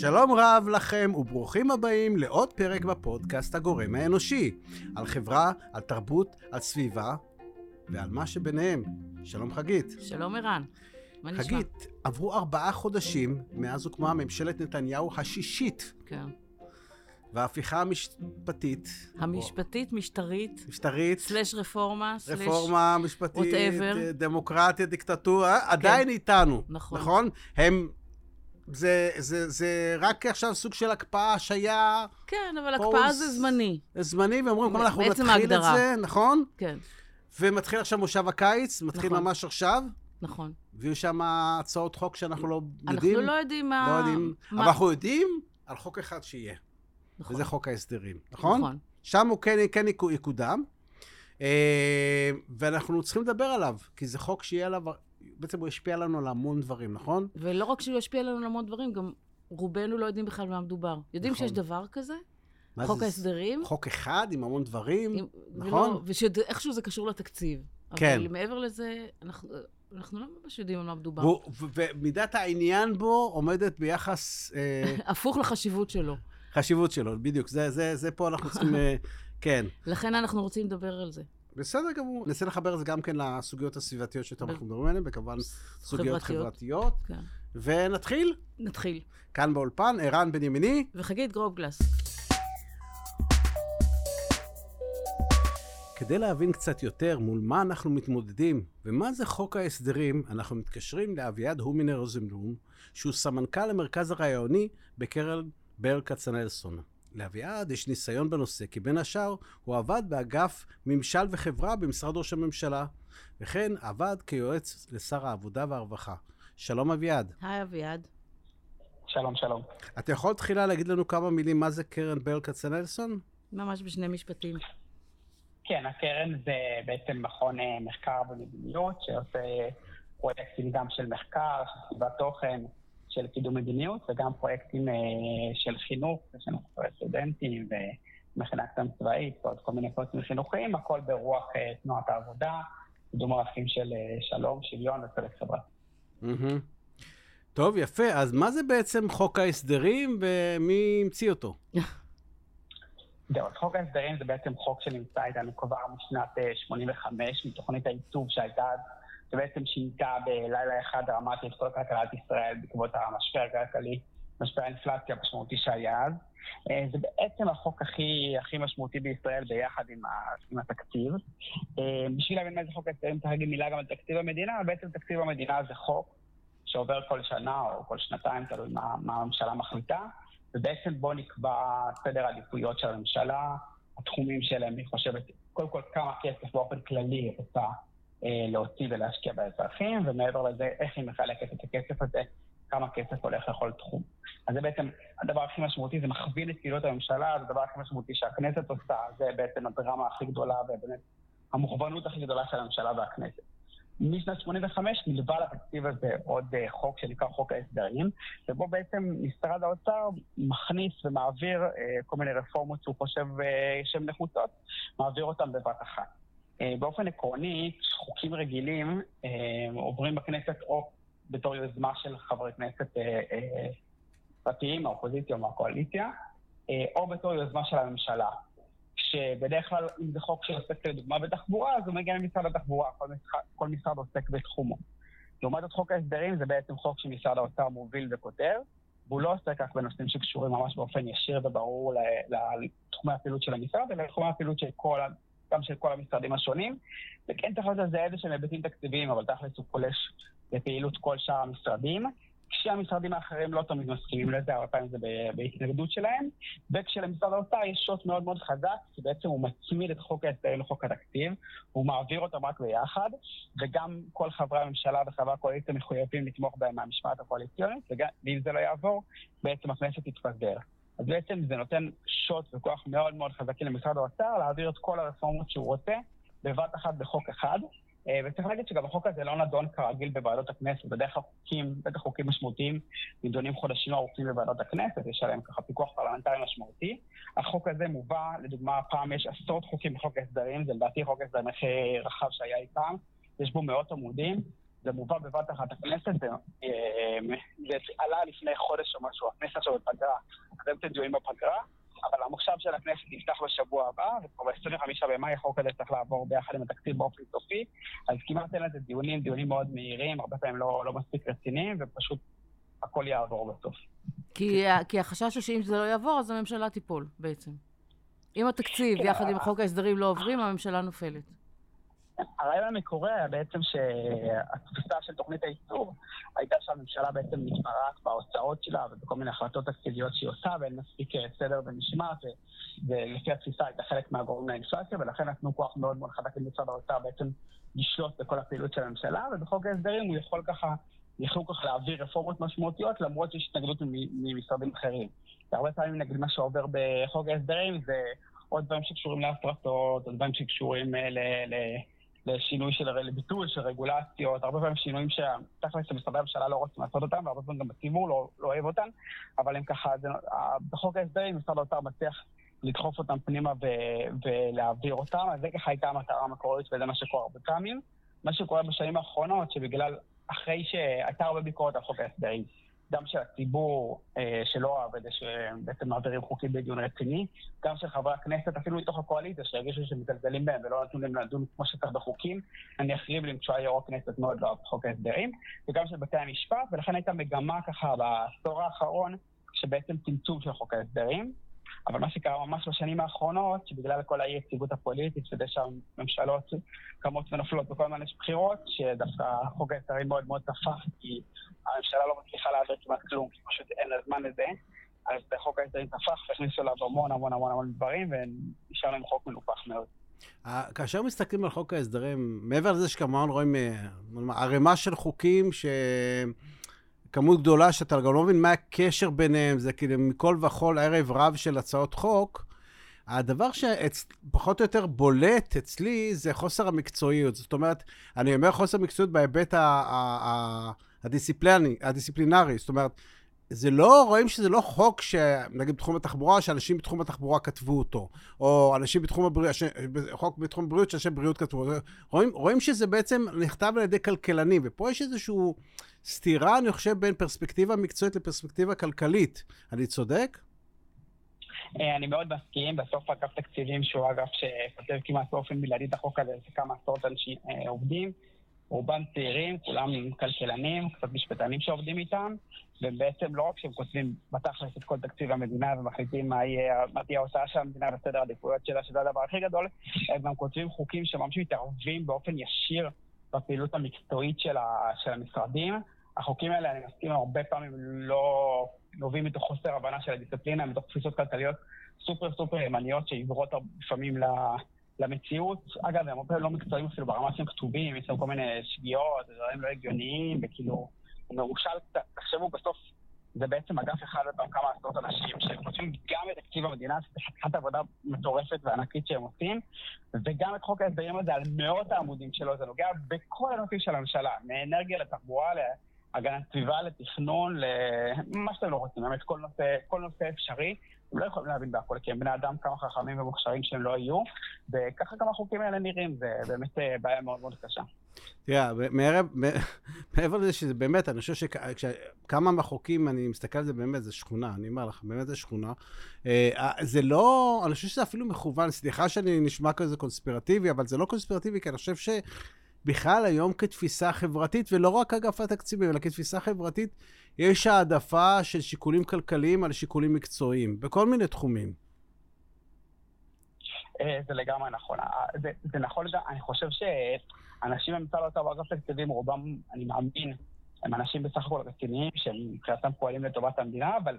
שלום רב לכם וברוכים הבאים לעוד פרק בפודקאסט הגורם האנושי. על חברה, על תרבות, על סביבה ועל מה שביניהם. שלום חגית. שלום ערן. מה נשמע? חגית, עברו ארבעה חודשים מאז הוקמה ממשלת נתניהו השישית. כן. וההפיכה המשפטית. המשפטית, משטרית, משטרית. סלש רפורמה, סלש... רפורמה משפטית, whatever. דמוקרטיה, דיקטטורה, עדיין איתנו. נכון. נכון? הם... זה, זה, זה רק עכשיו סוג של הקפאה, השעיה, כן, אבל פוז. הקפאה זה זמני. זמני, ואומרים, כמה אנחנו נתחיל את ההגדרה. זה, נכון? כן, ומתחיל עכשיו מושב הקיץ, מתחיל נכון. ממש עכשיו, נכון. ויהיו שם הצעות חוק שאנחנו לא אנחנו יודעים. לא יודעים מה... לא יודעים, מה- אבל אנחנו יודעים על חוק אחד שיהיה, נכון, וזה חוק ההסדרים, נכון? נכון. שם הוא כן, כן יקו- יקודם, אה, ואנחנו צריכים לדבר עליו, כי זה חוק שיהיה עליו, בעצם הוא ישפיע לנו על המון דברים, נכון? ולא רק שהוא ישפיע עלינו על המון דברים, גם רובנו לא יודעים בכלל מה מדובר. יודעים נכון. שיש דבר כזה, חוק ההסדרים, חוק אחד עם המון דברים, עם- נכון? ולא- ושאיכשהו זה קשור לתקציב. כן. אבל מעבר לזה, אנחנו אנחנו לא ממש יודעים על מה מדובר. ומידת העניין בו עומדת ביחס אה, הפוך לחשיבות שלו. חשיבות שלו, בדיוק. זה, זה, זה פה אנחנו צריכים... אה, כן. לכן אנחנו רוצים לדבר על זה. בסדר גמור. ננסה לחבר את זה גם כן לסוגיות הסביבתיות שאיתן ב- אנחנו מדברים עליהן, וכמובן סוגיות חברתיות. חברתיות. כן. ונתחיל. נתחיל. כאן באולפן, ערן בן ימיני. וחגית גרובגלס. כדי להבין קצת יותר מול מה אנחנו מתמודדים ומה זה חוק ההסדרים, אנחנו מתקשרים לאביעד הומינר רוזנבלום, שהוא סמנכ"ל המרכז הרעיוני בקרן ברל כצנלסון. לאביעד יש ניסיון בנושא, כי בין השאר הוא עבד באגף ממשל וחברה במשרד ראש הממשלה, וכן עבד כיועץ לשר העבודה והרווחה. שלום אביעד. היי אביעד. שלום, שלום. אתה יכול תחילה להגיד לנו כמה מילים מה זה קרן ברל כצנלסון? ממש בשני משפטים. כן, הקרן זה בעצם מכון אה, מחקר ומדיניות שעושה פרויקטים גם של מחקר, של תוכן, של קידום מדיניות, וגם פרויקטים אה, של חינוך, יש לנו סטודנטים ומכינה קטן צבאית ועוד כל מיני פרויקטים חינוכיים, הכל ברוח אה, תנועת העבודה, קידום ערכים של אה, שלום, שוויון וצדק חברתי. טוב, יפה. אז מה זה בעצם חוק ההסדרים ומי המציא אותו? זהו, אז חוק ההסדרים זה בעצם חוק שנמצא איתנו כבר משנת אה, 85, מתוכנית העיצוב שהייתה שבעצם שינתה בלילה אחד דרמטי את כל כלכלת ישראל בעקבות המשבר הכלכלי, משבר האינפלציה המשמעותי שהיה אז. אה, זה בעצם החוק הכי, הכי משמעותי בישראל ביחד עם, ה, עם התקציב. אה, בשביל להבין מה זה חוק ההסדרים צריך להגיד מילה גם על תקציב המדינה, בעצם תקציב המדינה זה חוק שעובר כל שנה או כל שנתיים, תלוי מה, מה הממשלה מחליטה. ובעצם בו נקבע סדר העדיפויות של הממשלה, התחומים שלהם, היא חושבת, קודם כל כמה כסף באופן כללי היא רוצה להוציא ולהשקיע באזרחים, ומעבר לזה, איך היא מחלקת את הכסף הזה, כמה כסף הולך לכל תחום. אז זה בעצם הדבר הכי משמעותי, זה מכווין את פעילות הממשלה, זה הדבר הכי משמעותי שהכנסת עושה, זה בעצם הדרמה הכי גדולה ובאמת המוכוונות הכי גדולה של הממשלה והכנסת. משנת 85 נלווה לתקציב הזה עוד אה, חוק שנקרא חוק ההסדרים, ובו בעצם משרד האוצר מכניס ומעביר אה, כל מיני רפורמות שהוא חושב אה, שהן נחוצות, מעביר אותן בבת אחת. אה, באופן עקרוני, חוקים רגילים אה, עוברים בכנסת או בתור יוזמה של חברי כנסת אה, פרטיים, מהאופוזיציה או מהקואליציה, או בתור יוזמה של הממשלה. שבדרך כלל, אם זה חוק שעוסק לדוגמה בתחבורה, אז הוא מגיע ממשרד התחבורה, כל משרד, כל משרד עוסק בתחומו. לעומת זאת, חוק ההסדרים זה בעצם חוק שמשרד האוצר מוביל וכותב, והוא לא עוסק רק בנושאים שקשורים ממש באופן ישיר וברור לתחומי הפעילות של המשרד, אלא לתחומי הפעילות של כל, גם של כל המשרדים השונים, וכן צריך להיות לזה איזה שהם היבטים תקציביים, אבל תכלס הוא פולש לפעילות כל שאר המשרדים. כשהמשרדים האחרים לא תמיד מסכימים לזה, הרבה פעמים זה בהתנגדות שלהם, וכשלמשרד האוצר יש שוט מאוד מאוד חזק, כי בעצם הוא מצמיד את חוק ההסדרים לחוק התקציב, הוא מעביר אותם רק ביחד, וגם כל חברי הממשלה וחברי הקואליציה מחויבים לתמוך בהם מהמשמעת הקואליציונית, ואם זה לא יעבור, בעצם הכנסת תתפזר. אז בעצם זה נותן שוט וכוח מאוד מאוד חזקים למשרד האוצר להעביר את כל הרפורמות שהוא רוצה בבת אחת בחוק אחד. אה, וצריך להגיד שגם החוק הזה לא נדון כרגיל בוועדות הכנסת, בדרך כלל חוקים, בטח חוקים משמעותיים, נידונים חודשים ארוכים בוועדות הכנסת, יש עליהם ככה פיקוח פרלמנטרי משמעותי. החוק הזה מובא, לדוגמה, פעם יש עשרות חוקים בחוק ההסדרים, זה לדעתי חוק ההסדרים הכי רחב שהיה אי פעם, יש בו מאות עמודים, זה מובא בבת אחת הכנסת, זה, אה, זה עלה לפני חודש או משהו, הכנסת עכשיו בפגרה, הקדמת את דיונים בפגרה, אבל המושב של הכנסת נפתח בשבוע הבא, וכבר ב-25 במאי החוק הזה צריך לעבור ביחד עם התקציב באופן סופי, אז כמעט אין לזה דיונים, דיונים מאוד מהירים, הרבה פעמים לא, לא מספיק רציניים, ופשוט הכל יעבור בסוף. כי, כי החשש הוא שאם זה לא יעבור, אז הממשלה תיפול בעצם. אם התקציב כן, יחד עם חוק ההסדרים לא עוברים, הממשלה נופלת. הרעיון המקורי היה בעצם שהתפיסה של תוכנית האיסור הייתה שהממשלה בעצם מתפרעת בהוצאות שלה ובכל מיני החלטות תקציביות שהיא עושה ואין מספיק אה, סדר ומשמעת ולפי התפיסה הייתה חלק מהגורם לאינפלציה ולכן נתנו כוח מאוד מאוד חזק למשרד האוצר בעצם לשלוט בכל הפעילות של הממשלה ובחוק ההסדרים הוא יכול ככה, יכלו ככה להעביר רפורמות משמעותיות למרות שיש התנגדות ממשרדים אחרים. והרבה פעמים נגיד מה שעובר בחוק ההסדרים זה עוד דברים שקשורים להפרטות, עוד דברים שקשורים אה, לשינוי של, לביטול של רגולציות, הרבה פעמים שינויים שתכלס משרדי הממשלה לא רוצים לעשות אותם, והרבה פעמים גם הציבור לא, לא אוהב אותם, אבל הם ככה, זה, בחוק ההסדרים משרד האוצר מצליח לדחוף אותם פנימה ו, ולהעביר אותם, אז זה ככה הייתה המטרה המקורית וזה מה שקורה הרבה פעמים. מה שקורה בשנים האחרונות, שבגלל, אחרי שהייתה הרבה ביקורת על חוק ההסדרים, גם של הציבור אה, שלא אוהב את זה שבעצם מעבירים חוקים בדיון רציני, גם של חברי הכנסת, אפילו מתוך הקואליציה, שהרגישו שמזלזלים בהם ולא נתנו להם לדון כמו שצריך בחוקים, נניח ריבלין, כשהוא היה יו"ר הכנסת מאוד לא אהב חוק ההסדרים, וגם של בתי המשפט, ולכן הייתה מגמה ככה בעשור האחרון, שבעצם צמצום של חוק ההסדרים. אבל מה שקרה ממש בשנים האחרונות, שבגלל כל האי-יציבות הפוליטית, שזה שהממשלות קמות ונופלות בכל מיני בחירות, שדווקא חוק ההסדרים מאוד מאוד תפח, כי הממשלה לא מצליחה להעביר כמעט כלום, כי פשוט אין לה זמן לזה. אז חוק ההסדרים תפח, והכניסו אליו המון המון המון המון דברים, ונשארנו עם חוק מנופח מאוד. כאשר מסתכלים על חוק ההסדרים, מעבר לזה שכמובן רואים אה, ערימה של חוקים ש... כמות גדולה שאתה גם לא מבין מה הקשר ביניהם, זה כאילו מכל וכול ערב רב של הצעות חוק. הדבר שפחות או יותר בולט אצלי זה חוסר המקצועיות. זאת אומרת, אני אומר חוסר מקצועיות בהיבט הדיסציפלינרי. זאת אומרת, זה לא, רואים שזה לא חוק שנגיד בתחום התחבורה, שאנשים בתחום התחבורה כתבו אותו, או אנשים בתחום הבריאות, חוק בתחום הבריאות שאנשי בריאות כתבו אותו. רואים, רואים שזה בעצם נכתב על ידי כלכלנים, ופה יש איזשהו סתירה, אני חושב, בין פרספקטיבה מקצועית לפרספקטיבה כלכלית. אני צודק? אה, אני מאוד מסכים, בסוף אגף תקציבים, שהוא אגף שכותב כמעט באופן בלעדי את החוק הזה, זה כמה עשרות אנשים אה, עובדים. רובם צעירים, כולם כלכלנים, קצת משפטנים שעובדים איתם, ובעצם לא רק שהם כותבים בתכלס את כל תקציב המדינה ומחליטים מה, יהיה, מה תהיה ההוצאה של המדינה וסדר העדיפויות שלה, שזה הדבר הכי גדול, הם גם כותבים חוקים שממש מתערבים באופן ישיר בפעילות המקצועית של, ה, של המשרדים. החוקים האלה, אני מסכים, הרבה פעמים לא נובעים מתוך חוסר הבנה של הדיסציפלינה, מתוך תפיסות כלכליות סופר סופר ימניות שעיוורות לפעמים ל... למציאות. אגב, הם הרבה לא מקצועיים אפילו ברמה שהם כתובים, יש להם כל מיני שגיאות, דברים לא הגיוניים, וכאילו, הוא מרושל קצת. תחשבו, בסוף זה בעצם אגף אחד אותם כמה עשרות אנשים שכותבים גם את תקציב המדינה, שזו חתיכת עבודה מטורפת וענקית שהם עושים, וגם את חוק ההסדרים הזה על מאות העמודים שלו, זה נוגע בכל הנושאים של הממשלה, מאנרגיה לתחבורה, להגנת סביבה, לתכנון, למה שאתם לא רוצים, באמת כל נושא, כל נושא אפשרי. הם לא יכולים להבין בהכל, כי הם בני אדם כמה חכמים ומוכשרים שהם לא יהיו, וככה גם החוקים האלה נראים, זה באמת אה, בעיה מאוד מאוד קשה. תראה, מעבר לזה שזה באמת, אני חושב שכמה מהחוקים, אני מסתכל על זה באמת, זה שכונה, אני אומר לך, באמת זה שכונה. אה, אה, זה לא, אני חושב שזה אפילו מכוון, סליחה שאני נשמע כזה קונספירטיבי, אבל זה לא קונספירטיבי, כי אני חושב ש... בכלל היום כתפיסה חברתית, ולא רק אגף התקציבים, אלא כתפיסה חברתית, יש העדפה של שיקולים כלכליים על שיקולים מקצועיים, בכל מיני תחומים. אה, זה לגמרי נכון. אה, זה, זה נכון, אני חושב שאנשים במשרד האוצר ואגף תקציבים, רובם, אני מאמין, הם אנשים בסך הכל רציניים, שהם מבחינתם פועלים לטובת המדינה, אבל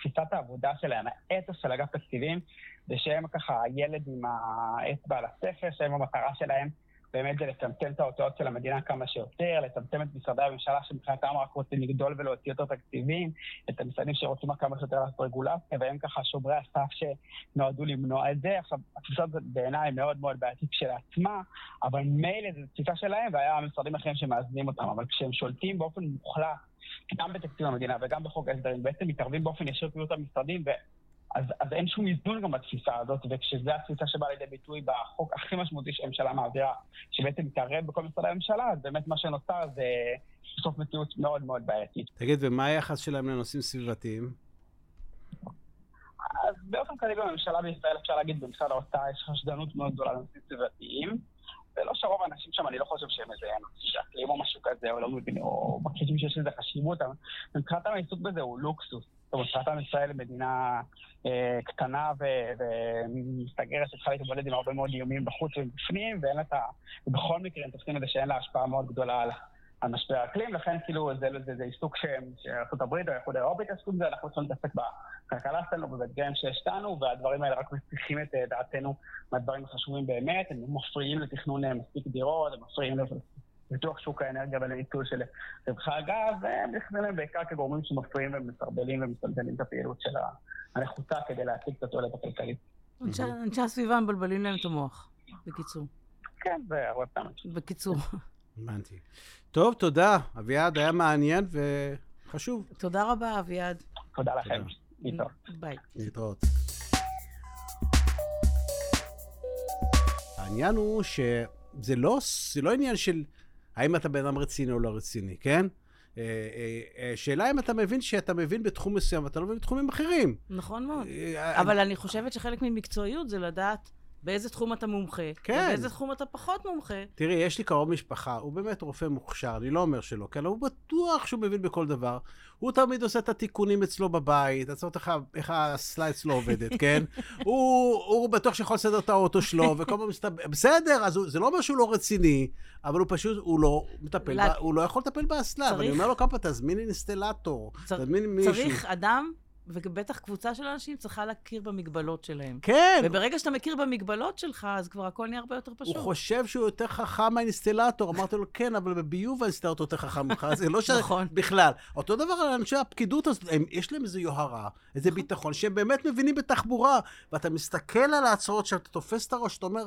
תפיסת העבודה שלהם, האתוס של אגף תקציבים, זה שהם ככה הילד עם האצבע על הספר, שהם המטרה שלהם באמת זה לצמצם את ההוצאות של המדינה כמה שיותר, לצמצם את משרדי הממשלה שמבחינתם רק רוצים לגדול ולהוציא יותר תקציבים, את המשרדים שרוצים כמה שיותר לעשות רגולציה, והם ככה שומרי הסף שנועדו למנוע את זה. עכשיו, התפיסה הזאת בעיניי מאוד מאוד בעייתית כשלעצמה, אבל מילא זו תפיסה שלהם, והיה משרדים אחרים שמאזנים אותם, אבל כשהם שולטים באופן מוחלט, גם בתקציב המדינה וגם בחוק ההסדרים, בעצם מתערבים באופן ישיר פעילות המשרדים, אז, אז אין שום איזון גם בתפיסה הזאת, וכשזו התפיסה שבאה לידי ביטוי בחוק הכי משמעותי שהממשלה מעבירה, שבעצם מתערב בכל משרדי הממשלה, אז באמת מה שנוצר זה בסוף מציאות מאוד מאוד בעייתית. תגיד, ומה היחס שלהם לנושאים סביבתיים? אז באופן כללי בממשלה בישראל אפשר להגיד במשרד האוצר יש חשדנות מאוד גדולה לנושאים סביבתיים. ולא שרוב האנשים שם, אני לא חושב שהם איזה נושאים אקלים או משהו כזה, או לא מבינים, או מרגישים שיש לזה חשיבות, אבל מבחינתם העיסוק בזה הוא לוקסוס. זאת אומרת, מבחינתם ישראל היא מדינה אה, קטנה ומסתגרת שצריכה להתמודד עם הרבה מאוד איומים בחוץ ובפנים, ואין לה. ובכל מקרה הם תופסים את זה שאין לה השפעה מאוד גדולה על... על משבר האקלים, לכן כאילו זה, זה, זה עיסוק שארה"ב או האיחוד האירופי התעסקו בזה, אנחנו צריכים להתעסק בכלכלה שלנו ובאתגרים שיש לנו, והדברים האלה רק מסיחים את אה, דעתנו מהדברים החשובים באמת, הם מפריעים לתכנון אה, מספיק דירות, הם מפריעים לפיתוח שוק האנרגיה ולניצול של רווחי הגז, והם נכנסים להם בעיקר כגורמים שמפריעים ומסרבלים ומסלדלים את הפעילות של הנחוצה כדי להציג את התועלת הכלכלית. אנשי הסביבה מבלבלים להם את המוח, בקיצור. כן, זה הרבה פעמים. בקיצור. הבנתי. טוב, תודה. אביעד, היה מעניין וחשוב. תודה רבה, אביעד. תודה לכם. להתראות. ביי. להתראות. העניין הוא שזה לא, לא עניין של האם אתה בן אדם רציני או לא רציני, כן? אה, אה, אה, שאלה אם אתה מבין שאתה מבין בתחום מסוים ואתה לא מבין בתחומים אחרים. נכון מאוד. אבל אני חושבת שחלק ממקצועיות זה לדעת באיזה תחום אתה מומחה, כן. ובאיזה תחום אתה פחות מומחה. תראי, יש לי קרוב משפחה, הוא באמת רופא מוכשר, אני לא אומר שלא, כן, הוא בטוח שהוא מבין בכל דבר. הוא תמיד עושה את התיקונים אצלו בבית, עצור איך, איך הסלייד שלו עובדת, כן? הוא, הוא בטוח שיכול לסדר את האוטו שלו, וכל פעם מסתבר... בסדר, אז הוא, זה לא אומר שהוא לא רציני, אבל הוא פשוט, הוא לא מטפל, לת... ב, הוא לא יכול לטפל באסלה. צריך... ואני אומר לו כמה פעמים, תזמיני אינסטלטור, צר... תזמיני מישהו. צריך אדם ובטח קבוצה של אנשים צריכה להכיר במגבלות שלהם. כן. וברגע שאתה מכיר במגבלות שלך, אז כבר הכל נהיה הרבה יותר פשוט. הוא חושב שהוא יותר חכם מהאינסטלטור. אמרתי לו, כן, אבל בביוב האינסטלטור יותר חכם ממך, זה לא ש... נכון. בכלל. אותו דבר על אנשי הפקידות הזאת, הם, יש להם איזו יוהרה, איזה נכון. ביטחון, שהם באמת מבינים בתחבורה. ואתה מסתכל על ההצהרות, שאתה תופס את הראש, אתה אומר,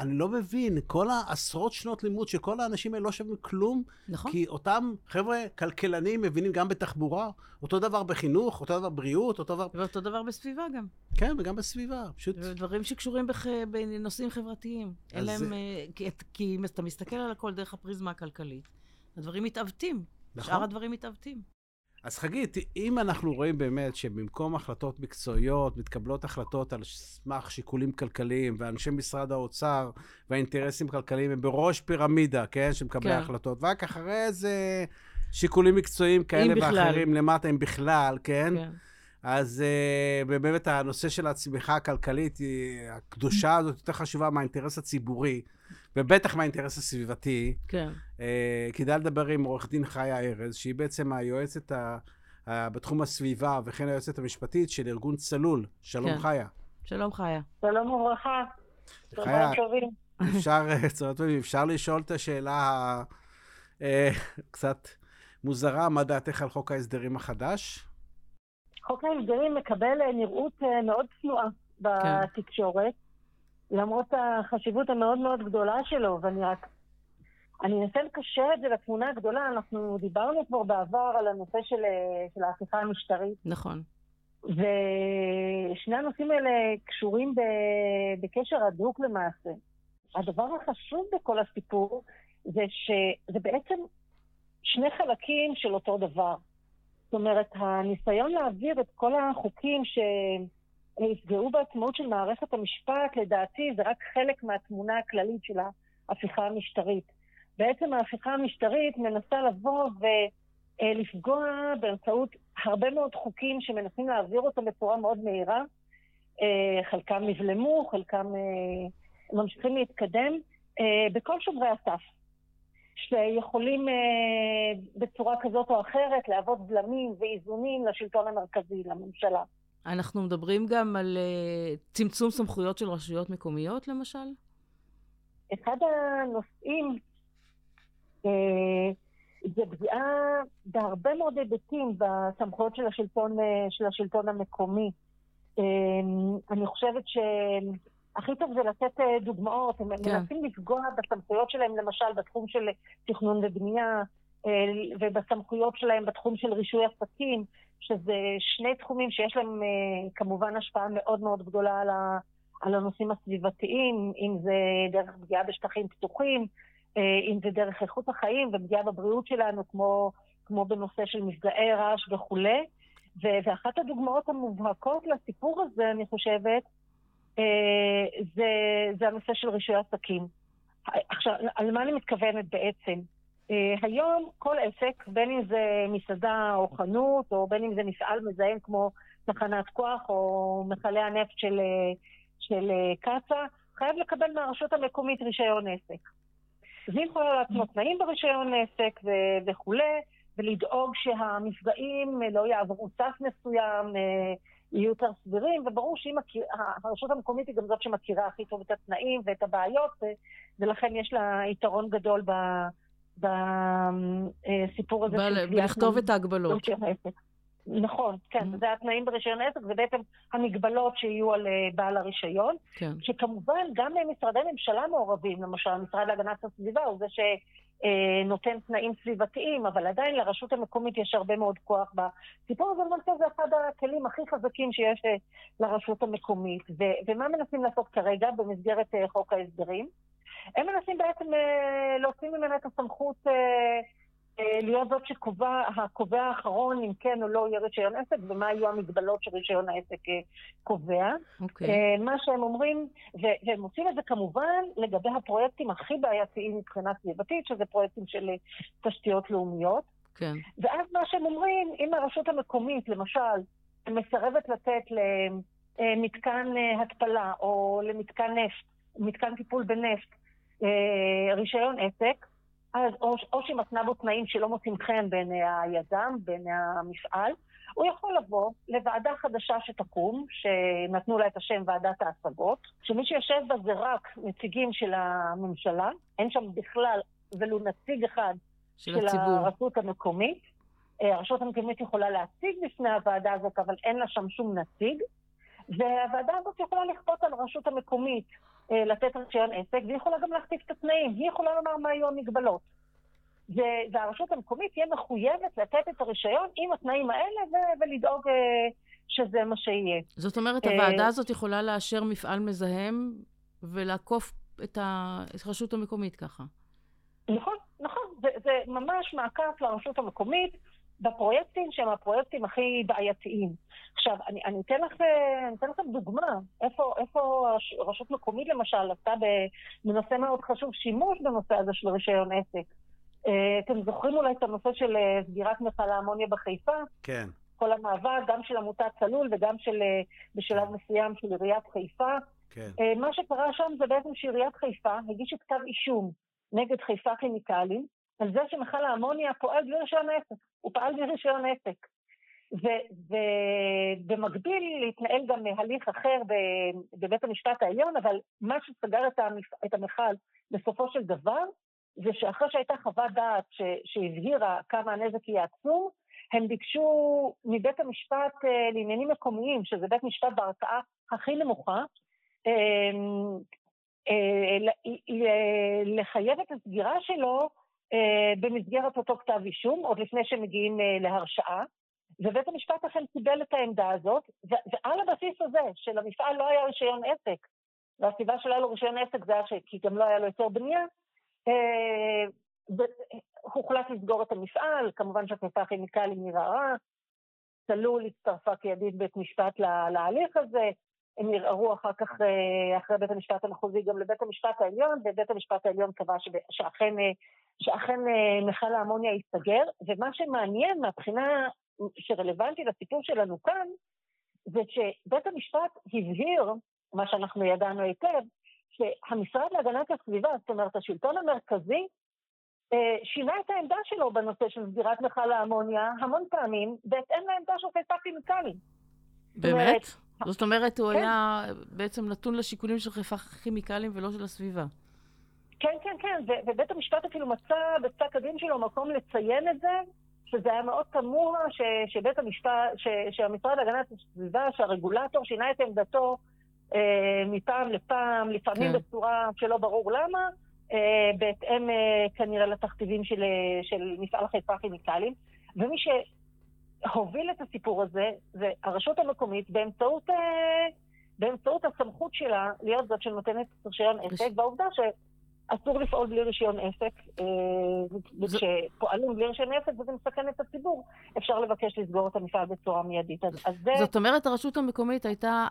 אני לא מבין, כל העשרות שנות לימוד שכל האנשים האלה לא שווים כלום, נכון. כי אותם חבר'ה כלכלנים מבינים גם בתחבורה, אותו דבר בחינוך, אותו דבר בבריאות, אותו דבר... ואותו דבר בסביבה גם. כן, וגם בסביבה, פשוט... ודברים שקשורים בח... בנושאים חברתיים. אז... להם... אה, כי, כי אתה מסתכל על הכל דרך הפריזמה הכלכלית, הדברים מתעוותים. נכון. שאר הדברים מתעוותים. אז חגית, אם אנחנו רואים באמת שבמקום החלטות מקצועיות, מתקבלות החלטות על סמך שיקולים כלכליים, ואנשי משרד האוצר והאינטרסים הכלכליים הם בראש פירמידה, כן? שמקבלי כן. החלטות, ורק אחרי זה שיקולים מקצועיים כאלה ואחרים למטה, אם בכלל, כן? כן. אז uh, באמת הנושא של הצמיחה הכלכלית, היא, הקדושה הזאת יותר חשובה מהאינטרס הציבורי. ובטח מהאינטרס הסביבתי. כן. אה, כדאי לדבר עם עורך דין חיה ארז, שהיא בעצם היועצת ה, ה, בתחום הסביבה, וכן היועצת המשפטית של ארגון צלול. שלום כן. חיה. שלום חיה. שלום וברכה. חיה, אפשר, אפשר לשאול את השאלה הקצת אה, מוזרה, מה דעתך על חוק ההסדרים החדש? חוק ההסדרים מקבל אה, נראות אה, מאוד צנועה כן. בתקשורת. למרות החשיבות המאוד מאוד גדולה שלו, ואני רק... אני אנסה לקשר את זה לתמונה הגדולה, אנחנו דיברנו כבר בעבר על הנושא של, של ההפיכה המשטרית. נכון. ושני הנושאים האלה קשורים ב, בקשר הדוק למעשה. הדבר החשוב בכל הסיפור זה שזה בעצם שני חלקים של אותו דבר. זאת אומרת, הניסיון להעביר את כל החוקים ש... יפגעו בעצמאות של מערכת המשפט, לדעתי זה רק חלק מהתמונה הכללית של ההפיכה המשטרית. בעצם ההפיכה המשטרית מנסה לבוא ולפגוע באמצעות הרבה מאוד חוקים שמנסים להעביר אותם בצורה מאוד מהירה. אה, חלקם נבלמו, חלקם אה, ממשיכים להתקדם, אה, בכל שומרי הסף, שיכולים בצורה כזאת או אחרת להוות בלמים ואיזונים לשלטון המרכזי, לממשלה. אנחנו מדברים גם על uh, צמצום סמכויות של רשויות מקומיות, למשל? אחד הנושאים uh, זה פגיעה בהרבה מאוד היבטים בסמכויות של השלטון, uh, של השלטון המקומי. Uh, אני חושבת שהכי טוב זה לתת uh, דוגמאות. הם כן. מנסים לפגוע בסמכויות שלהם, למשל, בתחום של תכנון ובנייה, ובסמכויות שלהם בתחום של רישוי עסקים. שזה שני תחומים שיש להם כמובן השפעה מאוד מאוד גדולה על, ה, על הנושאים הסביבתיים, אם זה דרך פגיעה בשטחים פתוחים, אם זה דרך איכות החיים ופגיעה בבריאות שלנו, כמו, כמו בנושא של מפגעי רעש וכולי. ואחת הדוגמאות המובהקות לסיפור הזה, אני חושבת, זה, זה הנושא של רישוי עסקים. עכשיו, על מה אני מתכוונת בעצם? Uh, היום כל עסק, בין אם זה מסעדה או חנות, או בין אם זה מפעל מזהם כמו תחנת כוח או מכלי הנפט של, של קצ"א, חייב לקבל מהרשות המקומית רישיון עסק. אז היא יכולה לעצמו תנאים ברישיון עסק ו- וכולי, ולדאוג שהמפגעים לא יעברו סף מסוים, יהיו יותר סבירים, וברור שהרשות המקומית היא גם זאת שמכירה הכי טוב את התנאים ואת הבעיות, ולכן יש לה יתרון גדול בסיפור הזה. בלכתוב את ההגבלות. נכון, כן, mm-hmm. זה התנאים ברישיון עסק, זה בעצם המגבלות שיהיו על אה, בעל הרישיון. כן. שכמובן גם משרדי ממשלה מעורבים, למשל המשרד להגנת הסביבה הוא זה שנותן תנאים סביבתיים, אבל עדיין לרשות המקומית יש הרבה מאוד כוח בסיפור הזה, למעשה זה אחד הכלים הכי חזקים שיש אה, לרשות המקומית. ו- ומה מנסים לעשות כרגע במסגרת אה, חוק ההסדרים? הם מנסים בעצם להוציא ממנה את הסמכות אה, להיות זאת שקובע, הקובע האחרון אם כן או לא יהיה רישיון עסק ומה יהיו המגבלות שרישיון העסק אה, קובע. Okay. אוקיי. אה, מה שהם אומרים, והם עושים את זה כמובן לגבי הפרויקטים הכי בעייתיים מבחינה סביבתית, שזה פרויקטים של תשתיות לאומיות. כן. ואז מה שהם אומרים, אם הרשות המקומית, למשל, מסרבת לתת למתקן התפלה או למתקן נפט, מתקן טיפול בנפט, רישיון עסק, אז או, או שהיא מתנה בו תנאים שלא מוצאים חן בעיני היזם, בעיני המפעל, הוא יכול לבוא לוועדה חדשה שתקום, שנתנו לה את השם ועדת ההשגות, שמי שיושב בה זה רק נציגים של הממשלה, אין שם בכלל ולו נציג אחד של, של הציבור. הרשות המקומית. אה, הרשות המקומית יכולה להציג בפני הוועדה הזאת, אבל אין לה שם שום נציג. והוועדה הזאת יכולה לכפות על הרשות המקומית לתת רישיון עסק, והיא יכולה גם להכתיב את התנאים, היא יכולה לומר מה יהיו המגבלות. והרשות המקומית תהיה מחויבת לתת את הרישיון עם התנאים האלה ו- ולדאוג אה, שזה מה שיהיה. זאת אומרת, הוועדה הזאת יכולה לאשר מפעל מזהם ולעקוף את הרשות המקומית ככה. נכון, נכון. זה, זה ממש מעקף לרשות המקומית. בפרויקטים שהם הפרויקטים הכי בעייתיים. עכשיו, אני, אני, אתן, לך, אני אתן לכם דוגמה, איפה, איפה רשות מקומית למשל עשתה בנושא מאוד חשוב שימוש בנושא הזה של רישיון עסק. אה, אתם זוכרים אולי את הנושא של אה, סגירת מכל האמוניה בחיפה? כן. כל המאבק, גם של עמותת צלול וגם של, אה, בשלב כן. מסוים של עיריית חיפה. כן. מה שקרה שם זה בעצם שעיריית חיפה הגישה כתב אישום נגד חיפה כימיקלים, על זה שמכל האמוניה פועל בלי רישיון עסק. הוא פעל בלי רישיון עסק. ובמקביל להתנהל גם הליך אחר בבית המשפט העליון, אבל מה שסגר את, המפ... את המכל בסופו של דבר, זה שאחרי שהייתה חוות דעת ש... שהבהירה כמה הנזק יהיה עצום, הם ביקשו מבית המשפט אה, לעניינים מקומיים, שזה בית משפט בערכאה הכי נמוכה, אמ, אה, לחייב את הסגירה שלו אה, במסגרת אותו כתב אישום, עוד לפני שמגיעים להרשעה, ובית המשפט אכן קיבל את העמדה הזאת, ועל הבסיס הזה, שלמפעל לא היה רישיון עסק, והסיבה שלא היה לו רישיון עסק זה היה כי גם לא היה לו יותר בנייה, אה, הוחלט לסגור את המפעל, כמובן שהחיפה כימיקלים נראה, צלול הצטרפה כידיד בית משפט להליך הזה, הם ערערו אחר כך, אחרי בית המשפט המחוזי, גם לבית המשפט העליון, ובית המשפט העליון קבע שאכן שאכן אה, מכל האמוניה ייסגר, ומה שמעניין מהבחינה שרלוונטי לסיפור שלנו כאן, זה שבית המשפט הבהיר, מה שאנחנו ידענו היטב, שהמשרד להגנת הסביבה, זאת אומרת השלטון המרכזי, אה, שינה את העמדה שלו בנושא של סגירת מכל האמוניה המון פעמים, בהתאם לעמדה של חיפה כימיקלים. באמת? זאת אומרת, הוא כן. היה בעצם נתון לשיקולים של חיפה כימיקלים ולא של הסביבה. כן, כן, כן, ו- ובית המשפט אפילו מצא בפסק הדין שלו מקום לציין את זה, שזה היה מאוד תמוה ש- שבית המשפט, ש- שהמשרד להגנת הסביבה, שהרגולטור שינה את עמדתו אה, מפעם לפעם, לפעמים כן. בצורה שלא ברור למה, אה, בהתאם אה, כנראה לתכתיבים של, של מפעל חיפה כימיקלים. ומי ש... שהוביל את הסיפור הזה זה הרשות המקומית באמצעות, אה, באמצעות הסמכות שלה להיות זאת שנותנת רישיון עסק, והעובדה שאסור לפעול בלי רישיון עסק, אה, וכשפועלים בלי רישיון עסק וזה מסכן את הציבור, אפשר לבקש לסגור את המפעל בצורה מיידית. אז, אז זה... זאת אומרת, הרשות המקומית הייתה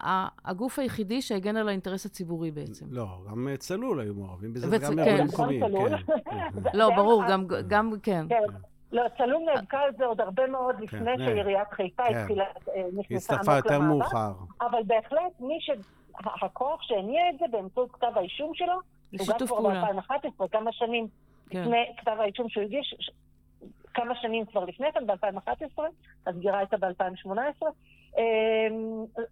הגוף היחידי שהגן על האינטרס הציבורי בעצם. לא, גם צלול היו מעורבים בזה, וצ- וגם כן. ארגונים גם מקומיים. צלול. כן. לא, ברור, גם, גם, כן. כן. לא, צלול נאבקה על זה עוד הרבה מאוד לפני כן. שעיריית חיפה כן. התחילה, אה, היא נכנסה הצטרפה עמוק יותר למאבק, מאוחר. אבל בהחלט מי ש... ה- הכוח שהניע את זה באמצעות כתב האישום שלו, הוא גם כבר פעולה. ב-2011, כמה שנים כן. לפני כתב האישום שהוא הגיש, ש- כמה שנים כבר לפני כן, ב-2011, הסגירה הייתה ב-2018,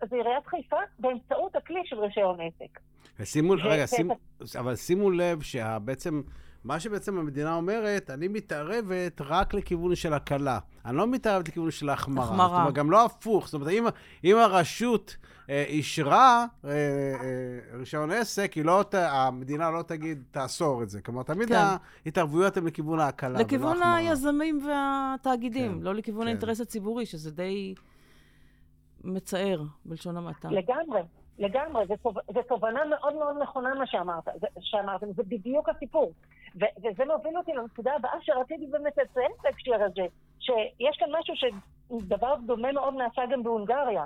אז עיריית חיפה באמצעות הכלי של רישיון עסק. ושימו, ו- רגע, שימו, אבל שימו לב שבעצם, מה שבעצם המדינה אומרת, אני מתערבת רק לכיוון של הקלה. אני לא מתערבת לכיוון של ההחמרה. החמרה. זאת אומרת, גם לא הפוך. זאת אומרת, אם, אם הרשות אה, אישרה אה, אה, רישיון עסק, לא, ת- המדינה לא תגיד, תאסור את זה. כלומר, תמיד כן. ההתערבויות הן לכיוון ההקלה, ולא לכיוון. היזמים והתאגידים, כן, לא לכיוון כן. האינטרס הציבורי, שזה די מצער, בלשון המעטה. לגמרי, לגמרי. זו תוב- זו תובנה מאוד מאוד נכונה מה שאמרת, שאמרתם, זה בדיוק הסיפור. ו- וזה מוביל אותי לנקודה הבאה שרציתי באמת לציין בהקשר הזה, שיש כאן משהו שדבר דומה מאוד נעשה גם בהונגריה,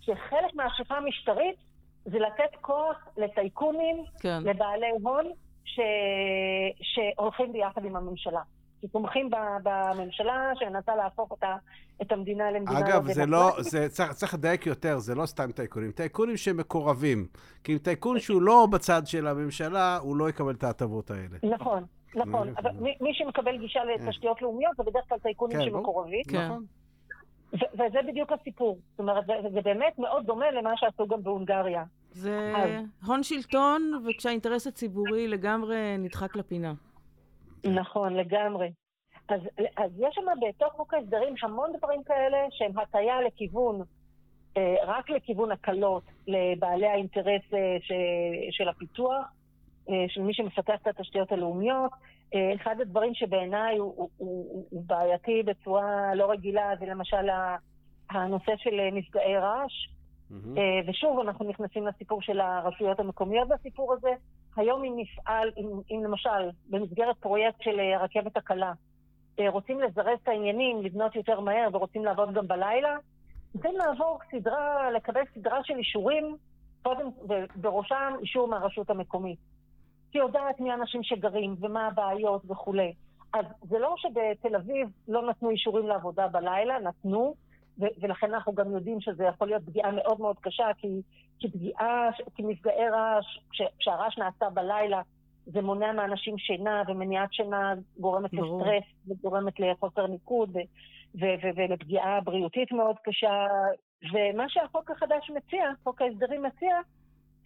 שחלק מההשקעה המשטרית זה לתת כוח לטייקונים, כן. לבעלי הון, ש... שהולכים ביחד עם הממשלה. שתומכים בממשלה שמנסה להפוך אותה, את המדינה למדינה אגב, לא זה לא. זה צריך, צריך לדייק יותר, זה לא סתם טייקונים. טייקונים שמקורבים. כי אם טייקון שהוא לא בצד של הממשלה, הוא לא יקבל את ההטבות האלה. נכון, נכון. אה, אבל מי, מי שמקבל גישה לתשתיות לאומיות זה בדרך כלל טייקונים כן. שמקורבים, כן. נכון. ו- וזה בדיוק הסיפור. זאת אומרת, זה, זה באמת מאוד דומה למה שעשו גם בהונגריה. זה אז- הון שלטון, וכשהאינטרס הציבורי לגמרי נדחק לפינה. נכון, לגמרי. אז, אז יש שם בתוך חוק ההסדרים המון דברים כאלה שהם הטיה לכיוון, אה, רק לכיוון הקלות לבעלי האינטרס אה, ש, של הפיתוח, אה, של מי שמפתח את התשתיות הלאומיות. אחד הדברים שבעיניי הוא, הוא, הוא, הוא בעייתי בצורה לא רגילה זה למשל הנושא של מפגעי רעש. אה, ושוב, אנחנו נכנסים לסיפור של הרשויות המקומיות בסיפור הזה. היום אם נפעל, אם, אם למשל, במסגרת פרויקט של אה, הרכבת הקלה, אה, רוצים לזרז את העניינים, לבנות יותר מהר ורוצים לעבוד גם בלילה, צריכים לעבור סדרה, לקבל סדרה של אישורים, קודם, ובראשם אישור מהרשות המקומית. היא יודעת מי האנשים שגרים ומה הבעיות וכולי. אז זה לא שבתל אביב לא נתנו אישורים לעבודה בלילה, נתנו, ו- ולכן אנחנו גם יודעים שזה יכול להיות פגיעה מאוד מאוד קשה, כי, כי פגיעה, כי מפגעי רעש, כש- כשהרעש נעשה בלילה, זה מונע מאנשים שינה, ומניעת שינה גורמת ברור. לסטרס, וגורמת לחוסר ניקוד, ולפגיעה בריאותית מאוד קשה. ומה שהחוק החדש מציע, חוק ההסדרים מציע,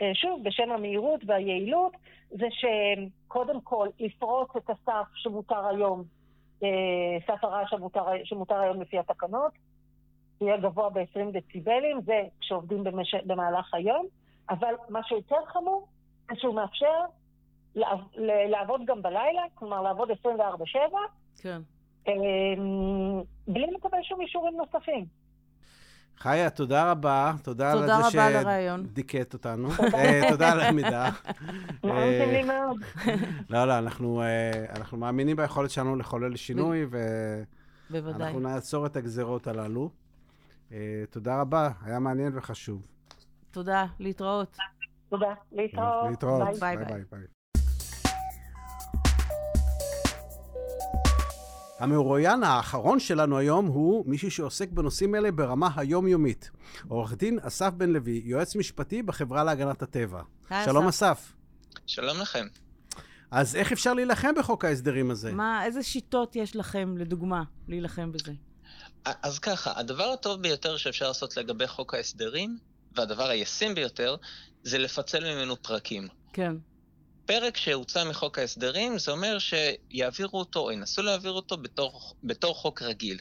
אה, שוב, בשם המהירות והיעילות, זה שקודם כל לפרוץ את הסף שמותר היום, אה, סף הרעש שמותר, שמותר היום לפי התקנות, יהיה גבוה ב-20 דציבלים, זה כשעובדים במש... במהלך היום, אבל מה שיותר חמור, זה שהוא מאפשר לעב... ל- לעבוד גם בלילה, כלומר לעבוד 24-7, כן. אה, בלי לקבל שום אישורים נוספים. חיה, תודה רבה. תודה על תודה זה על הרעיון. שדיכאת אותנו. אה, תודה על המידע. לי מאוד. לא, לא, אנחנו, אה, אנחנו מאמינים ביכולת שלנו לחולל שינוי. ואנחנו נעצור את הגזרות הללו. אה, תודה רבה, היה מעניין וחשוב. תודה, להתראות. תודה. להתראות. להתראות. ביי. ביי, ביי, ביי. ביי. המרואיין האחרון שלנו היום הוא מישהו שעוסק בנושאים אלה ברמה היומיומית. עורך דין אסף בן לוי, יועץ משפטי בחברה להגנת הטבע. היי, שלום אסף. אסף. שלום לכם. אז איך אפשר להילחם בחוק ההסדרים הזה? מה, איזה שיטות יש לכם, לדוגמה, להילחם בזה? אז ככה, הדבר הטוב ביותר שאפשר לעשות לגבי חוק ההסדרים, והדבר הישים ביותר, זה לפצל ממנו פרקים. כן. פרק שהוצא מחוק ההסדרים, זה אומר שיעבירו אותו, או ינסו להעביר אותו בתור, בתור חוק רגיל.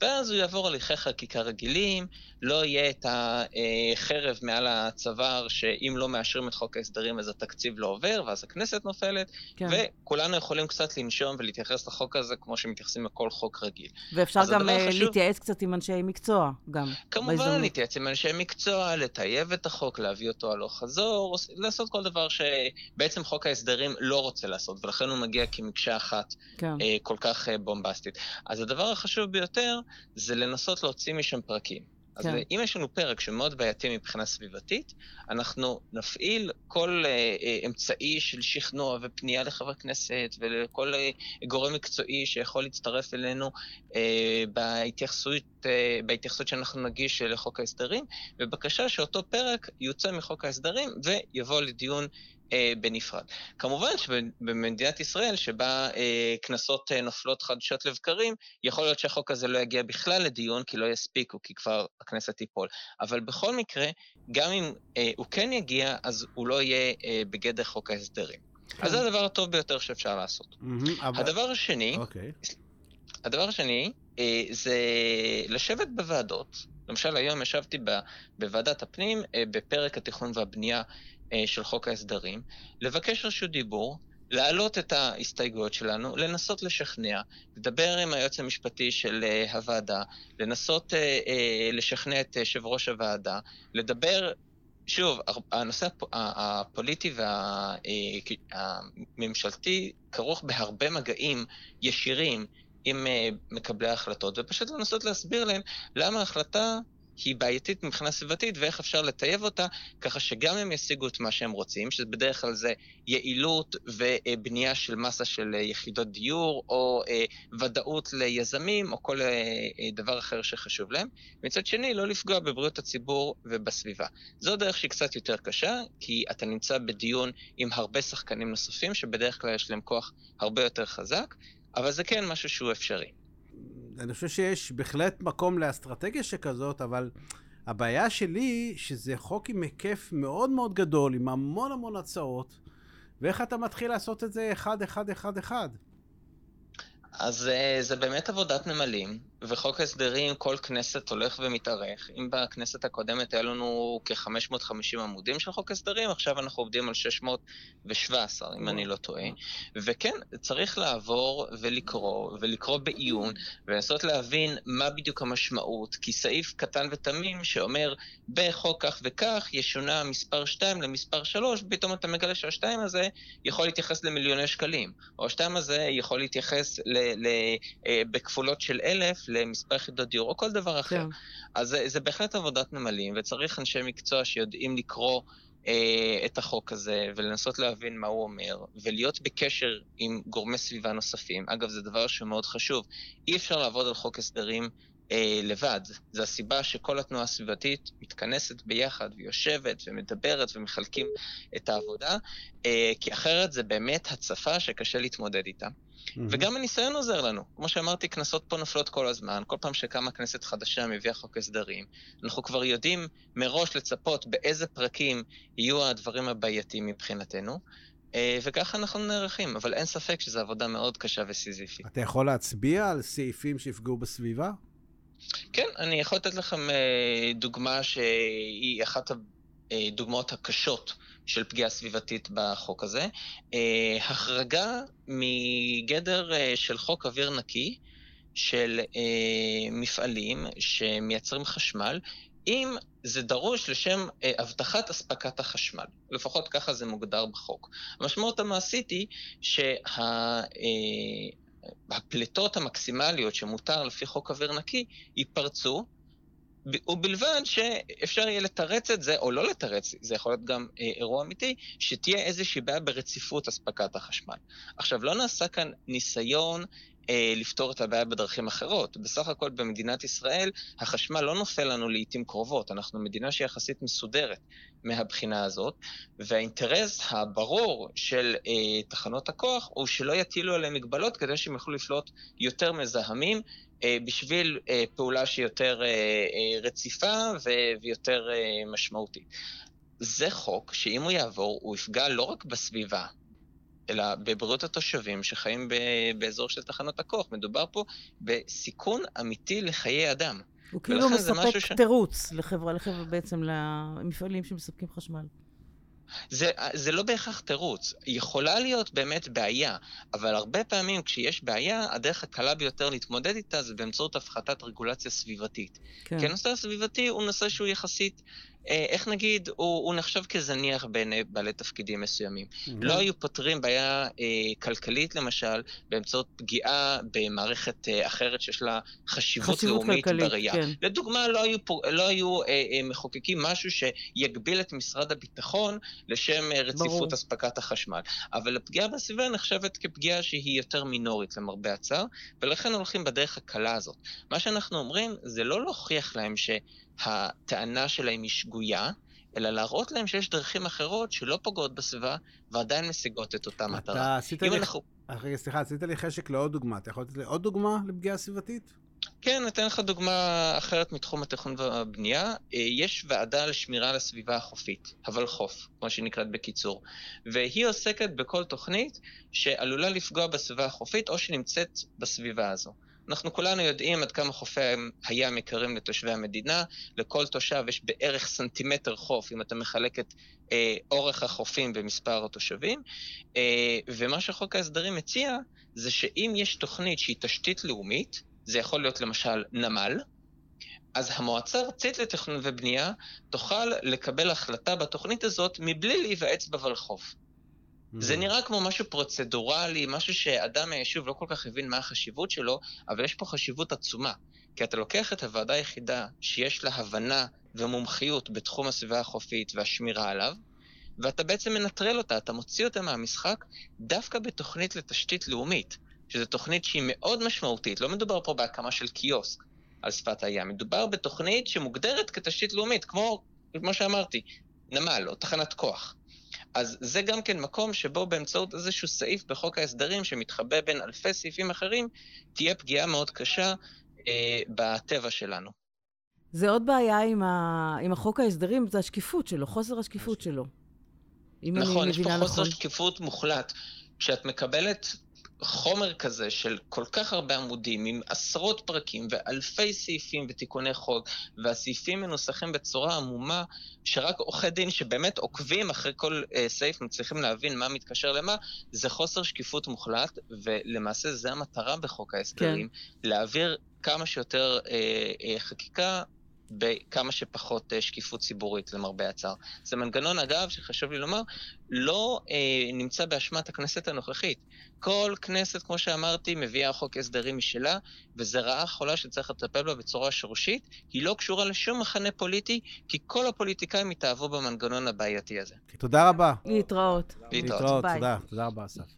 ואז הוא יעבור הליכי חקיקה רגילים, לא יהיה את החרב מעל הצוואר, שאם לא מאשרים את חוק ההסדרים אז התקציב לא עובר, ואז הכנסת נופלת, כן. וכולנו יכולים קצת לנשום ולהתייחס לחוק הזה כמו שמתייחסים לכל חוק רגיל. ואפשר גם אה, חשוב... להתייעץ קצת עם אנשי מקצוע, גם. כמובן. להתייעץ עם אנשי מקצוע, לטייב את החוק, להביא אותו הלוך חזור, לעשות כל דבר שבעצם חוק ההסדרים לא רוצה לעשות, ולכן הוא מגיע כמקשה אחת כן. אה, כל כך אה, בומבסטית. אז הדבר החשוב ביותר זה לנסות להוציא משם פרקים. אז כן. אם יש לנו פרק שמאוד בעייתי מבחינה סביבתית, אנחנו נפעיל כל אה, אה, אמצעי של שכנוע ופנייה לחבר כנסת ולכל אה, גורם מקצועי שיכול להצטרף אלינו אה, בהתייחסות, אה, בהתייחסות שאנחנו נגיש לחוק ההסדרים, בבקשה שאותו פרק יוצא מחוק ההסדרים ויבוא לדיון אה, בנפרד. כמובן שבמדינת ישראל, שבה אה, קנסות אה, נופלות חדשות לבקרים, יכול להיות שהחוק הזה לא יגיע בכלל לדיון, כי לא יספיקו, כי כבר הכנסת תיפול. אבל בכל מקרה, גם אם אה, הוא כן יגיע, אז הוא לא יהיה אה, בגדר חוק ההסדרים. כן. אז זה הדבר הטוב ביותר שאפשר לעשות. Mm-hmm, אבל... הדבר השני, okay. אוקיי. הדבר השני, אה, זה לשבת בוועדות. למשל, היום ישבתי בוועדת הפנים אה, בפרק התכנון והבנייה של חוק ההסדרים, לבקש רשות דיבור, להעלות את ההסתייגויות שלנו, לנסות לשכנע, לדבר עם היועץ המשפטי של uh, הוועדה, לנסות uh, לשכנע את יושב ראש הוועדה, לדבר, שוב, הנושא הפ, הפוליטי והממשלתי כרוך בהרבה מגעים ישירים עם מקבלי ההחלטות, ופשוט לנסות להסביר להם למה ההחלטה היא בעייתית מבחינה סביבתית ואיך אפשר לטייב אותה, ככה שגם הם ישיגו את מה שהם רוצים, שבדרך כלל זה יעילות ובנייה של מסה של יחידות דיור, או אה, ודאות ליזמים, או כל אה, דבר אחר שחשוב להם. מצד שני, לא לפגוע בבריאות הציבור ובסביבה. זו דרך שהיא קצת יותר קשה, כי אתה נמצא בדיון עם הרבה שחקנים נוספים, שבדרך כלל יש להם כוח הרבה יותר חזק, אבל זה כן משהו שהוא אפשרי. אני חושב שיש בהחלט מקום לאסטרטגיה שכזאת, אבל הבעיה שלי, שזה חוק עם היקף מאוד מאוד גדול, עם המון המון הצעות, ואיך אתה מתחיל לעשות את זה אחד, אחד, אחד, אחד. אז אה, זה באמת עבודת נמלים, וחוק הסדרים, כל כנסת הולך ומתארך. אם בכנסת הקודמת היה לנו כ-550 עמודים של חוק הסדרים, עכשיו אנחנו עובדים על 617, אם אני לא טועה. וכן, צריך לעבור ולקרוא, ולקרוא בעיון, ולנסות להבין מה בדיוק המשמעות, כי סעיף קטן ותמים שאומר, בחוק כך וכך ישונה מספר 2 למספר 3, פתאום אתה מגלה שה-2 הזה יכול להתייחס למיליוני שקלים, או ה-2 הזה יכול להתייחס ל- ל- אה, בכפולות של אלף, למספר יחידות דיור או כל דבר אחר. כן. אז זה, זה בהחלט עבודת נמלים, וצריך אנשי מקצוע שיודעים לקרוא אה, את החוק הזה ולנסות להבין מה הוא אומר, ולהיות בקשר עם גורמי סביבה נוספים. אגב, זה דבר שמאוד חשוב. אי אפשר לעבוד על חוק הסדרים אה, לבד. זו הסיבה שכל התנועה הסביבתית מתכנסת ביחד ויושבת ומדברת ומחלקים את העבודה, אה, כי אחרת זה באמת הצפה שקשה להתמודד איתה. Mm-hmm. וגם הניסיון עוזר לנו. כמו שאמרתי, כנסות פה נופלות כל הזמן. כל פעם שקמה כנסת חדשה מביאה חוק הסדרים, אנחנו כבר יודעים מראש לצפות באיזה פרקים יהיו הדברים הבעייתיים מבחינתנו. אה, וככה אנחנו נערכים, אבל אין ספק שזו עבודה מאוד קשה וסיזיפית. אתה יכול להצביע על סעיפים שיפגעו בסביבה? כן, אני יכול לתת לכם אה, דוגמה שהיא אחת הדוגמאות הקשות של פגיעה סביבתית בחוק הזה. אה, החרגה מגדר אה, של חוק אוויר נקי של אה, מפעלים שמייצרים חשמל, אם זה דרוש לשם הבטחת אספקת החשמל. לפחות ככה זה מוגדר בחוק. המשמעות המעשית היא שהפליטות המקסימליות שמותר לפי חוק אוויר נקי ייפרצו ובלבד שאפשר יהיה לתרץ את זה, או לא לתרץ, זה יכול להיות גם אה, אירוע אמיתי, שתהיה איזושהי בעיה ברציפות אספקת החשמל. עכשיו, לא נעשה כאן ניסיון אה, לפתור את הבעיה בדרכים אחרות. בסך הכל במדינת ישראל החשמל לא נופל לנו לעיתים קרובות, אנחנו מדינה שיחסית מסודרת מהבחינה הזאת, והאינטרס הברור של אה, תחנות הכוח הוא שלא יטילו עליהם מגבלות כדי שהם יוכלו לפלוט יותר מזהמים בשביל אה, פעולה שהיא יותר אה, רציפה ויותר משמעותית. זה חוק שאם הוא יעבור, הוא יפגע לא רק בסביבה, אלא בבריאות התושבים שחיים באזור של תחנות הכוח. מדובר פה בסיכון אמיתי לחיי אדם. הוא כאילו מספק ש... תירוץ לחברה, לחברה בעצם למפעלים שמספקים חשמל. זה, זה לא בהכרח תירוץ. יכולה להיות באמת בעיה, אבל הרבה פעמים כשיש בעיה, הדרך הקלה ביותר להתמודד איתה זה באמצעות הפחתת רגולציה סביבתית. כן. כי הנושא הסביבתי הוא נושא שהוא יחסית איך נגיד, הוא, הוא נחשב כזניח בעיני בעלי תפקידים מסוימים. Mm-hmm. לא היו פותרים בעיה אה, כלכלית, למשל, באמצעות פגיעה במערכת אה, אחרת שיש לה חשיבות, חשיבות לאומית כלכלית, בראייה. כן. לדוגמה, לא היו, לא היו אה, אה, מחוקקים משהו שיגביל את משרד הביטחון לשם אה, רציפות אספקת החשמל. אבל הפגיעה בסביבה נחשבת כפגיעה שהיא יותר מינורית, למרבה הצער, ולכן הולכים בדרך הקלה הזאת. מה שאנחנו אומרים זה לא להוכיח להם ש... הטענה שלהם היא שגויה, אלא להראות להם שיש דרכים אחרות שלא פוגעות בסביבה ועדיין משיגות את אותה מטרה. אתה עשית לי... אנחנו... רגע, סליחה, עשית לי חשק לעוד דוגמה. אתה יכול לתת לי עוד דוגמה לפגיעה סביבתית? כן, אתן לך דוגמה אחרת מתחום התכנון והבנייה. אה, יש ועדה לשמירה על הסביבה החופית, הוולחו"ף, כמו שהיא נקראת בקיצור, והיא עוסקת בכל תוכנית שעלולה לפגוע בסביבה החופית או שנמצאת בסביבה הזו. אנחנו כולנו יודעים עד כמה חופי הים יקרים לתושבי המדינה. לכל תושב יש בערך סנטימטר חוף, אם אתה מחלק את אה, אורך החופים במספר התושבים. אה, ומה שחוק ההסדרים מציע, זה שאם יש תוכנית שהיא תשתית לאומית, זה יכול להיות למשל נמל, אז המועצה הארצית לתכנון ובנייה תוכל לקבל החלטה בתוכנית הזאת מבלי להיוועץ בוולחו"ף. זה mm. נראה כמו משהו פרוצדורלי, משהו שאדם מהיישוב לא כל כך הבין מה החשיבות שלו, אבל יש פה חשיבות עצומה. כי אתה לוקח את הוועדה היחידה שיש לה הבנה ומומחיות בתחום הסביבה החופית והשמירה עליו, ואתה בעצם מנטרל אותה, אתה מוציא אותה מהמשחק דווקא בתוכנית לתשתית לאומית, שזו תוכנית שהיא מאוד משמעותית, לא מדובר פה בהקמה של קיוסק על שפת הים, מדובר בתוכנית שמוגדרת כתשתית לאומית, כמו, כמו שאמרתי, נמל או תחנת כוח. אז זה גם כן מקום שבו באמצעות איזשהו סעיף בחוק ההסדרים שמתחבא בין אלפי סעיפים אחרים, תהיה פגיעה מאוד קשה אה, בטבע שלנו. זה עוד בעיה עם, ה... עם החוק ההסדרים, זה השקיפות שלו, חוסר השקיפות שלו. נכון, יש פה חוסר נכון. שקיפות מוחלט. כשאת מקבלת חומר כזה של כל כך הרבה עמודים, עם עשרות פרקים ואלפי סעיפים ותיקוני חוק, והסעיפים מנוסחים בצורה עמומה, שרק עורכי דין שבאמת עוקבים אחרי כל uh, סעיף מצליחים להבין מה מתקשר למה, זה חוסר שקיפות מוחלט, ולמעשה זה המטרה בחוק ההסדרים, כן. להעביר כמה שיותר uh, uh, חקיקה בכמה שפחות uh, שקיפות ציבורית, למרבה הצער. זה מנגנון, אגב, שחשוב לי לומר, לא uh, נמצא באשמת הכנסת הנוכחית. כל כנסת, כמו שאמרתי, מביאה חוק הסדרים משלה, וזו רעה חולה שצריך לטפל בה בצורה שורשית. היא לא קשורה לשום מחנה פוליטי, כי כל הפוליטיקאים התאהבו במנגנון הבעייתי הזה. תודה רבה. להתראות. להתראות, תודה. תודה רבה, אסף.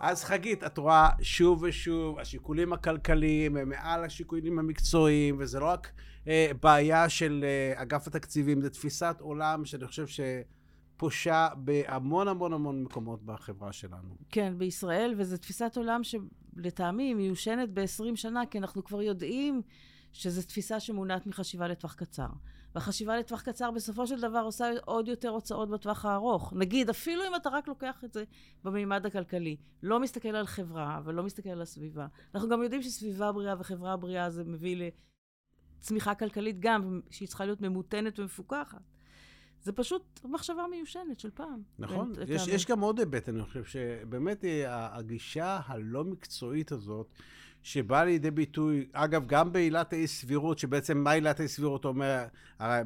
אז חגית, את רואה שוב ושוב, השיקולים הכלכליים הם מעל השיקולים המקצועיים, וזה לא רק אה, בעיה של אה, אגף התקציבים, זה תפיסת עולם שאני חושב שפושה בהמון המון המון מקומות בחברה שלנו. כן, בישראל, וזו תפיסת עולם שלטעמי היא מיושנת ב-20 שנה, כי אנחנו כבר יודעים שזו תפיסה שמונעת מחשיבה לטווח קצר. והחשיבה לטווח קצר בסופו של דבר עושה עוד יותר הוצאות בטווח הארוך. נגיד, אפילו אם אתה רק לוקח את זה במימד הכלכלי, לא מסתכל על חברה ולא מסתכל על הסביבה. אנחנו גם יודעים שסביבה בריאה וחברה בריאה זה מביא לצמיחה כלכלית גם, שהיא צריכה להיות ממותנת ומפוקחת. זה פשוט מחשבה מיושנת של פעם. נכון. יש, יש גם עוד היבט, אני חושב שבאמת אה, הגישה הלא מקצועית הזאת, שבא לידי ביטוי, אגב, גם בעילת האי סבירות, שבעצם מה עילת האי סבירות אומר,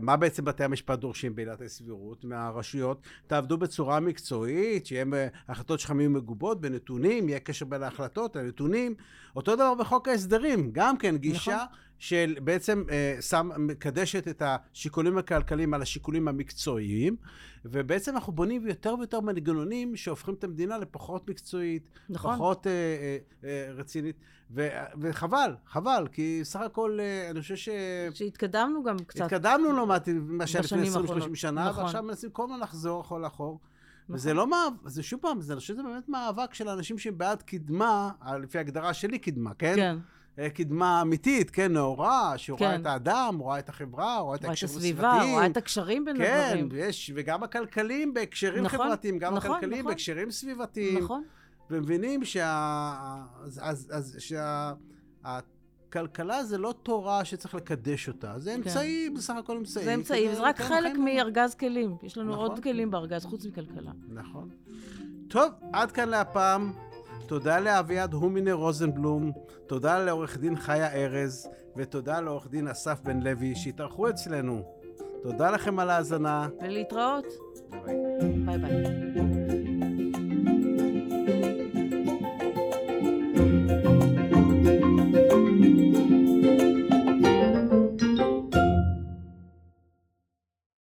מה בעצם בתי המשפט דורשים בעילת האי סבירות מהרשויות? תעבדו בצורה מקצועית, שיהיה החלטות שלכם יהיו מגובות בנתונים, יהיה קשר בין ההחלטות לנתונים. אותו דבר בחוק ההסדרים, גם כן גישה נכון. של בעצם אה, שם, מקדשת את השיקולים הכלכליים על השיקולים המקצועיים, ובעצם אנחנו בונים יותר ויותר מנגנונים שהופכים את המדינה לפחות מקצועית, נכון. פחות אה, אה, אה, רצינית, ו, וחבל, חבל, כי סך הכל אה, אני חושב ש... שהתקדמנו גם קצת. התקדמנו לעומת מה שהיה לפני 20-30 שנה, נכון. ועכשיו מנסים כל הזמן לחזור אחורה לאחור. נכון. וזה לא מאבק, זה שוב פעם, אני חושב שזה באמת מאבק של אנשים שהם בעד קדמה, לפי ההגדרה שלי קדמה, כן? כן. אה, קדמה אמיתית, כן, נאורה, שרואה כן. את האדם, רואה את החברה, רואה את ההקשרים הסביבתיים. רואה את הסביבה, רואה את הקשרים בין כן, הדברים. כן, יש, וגם הכלכלים בהקשרים נכון, חברתיים, גם נכון, הכלכלים נכון. בהקשרים סביבתיים. נכון. ומבינים שה... אז, אז, אז שה... כלכלה זה לא תורה שצריך לקדש אותה, זה. אמצעי, כן. בסך הכל אמצעי. זה אמצעי, זה רק חלק מארגז כלים. יש לנו נכון. עוד כלים בארגז, חוץ מכלכלה. נכון. טוב, עד כאן להפעם. תודה לאביעד הומינר רוזנבלום, תודה לעורך דין חיה ארז, ותודה לעורך דין אסף בן לוי שהתארחו אצלנו. תודה לכם על ההאזנה. ולהתראות. ביי ביי. ביי ביי.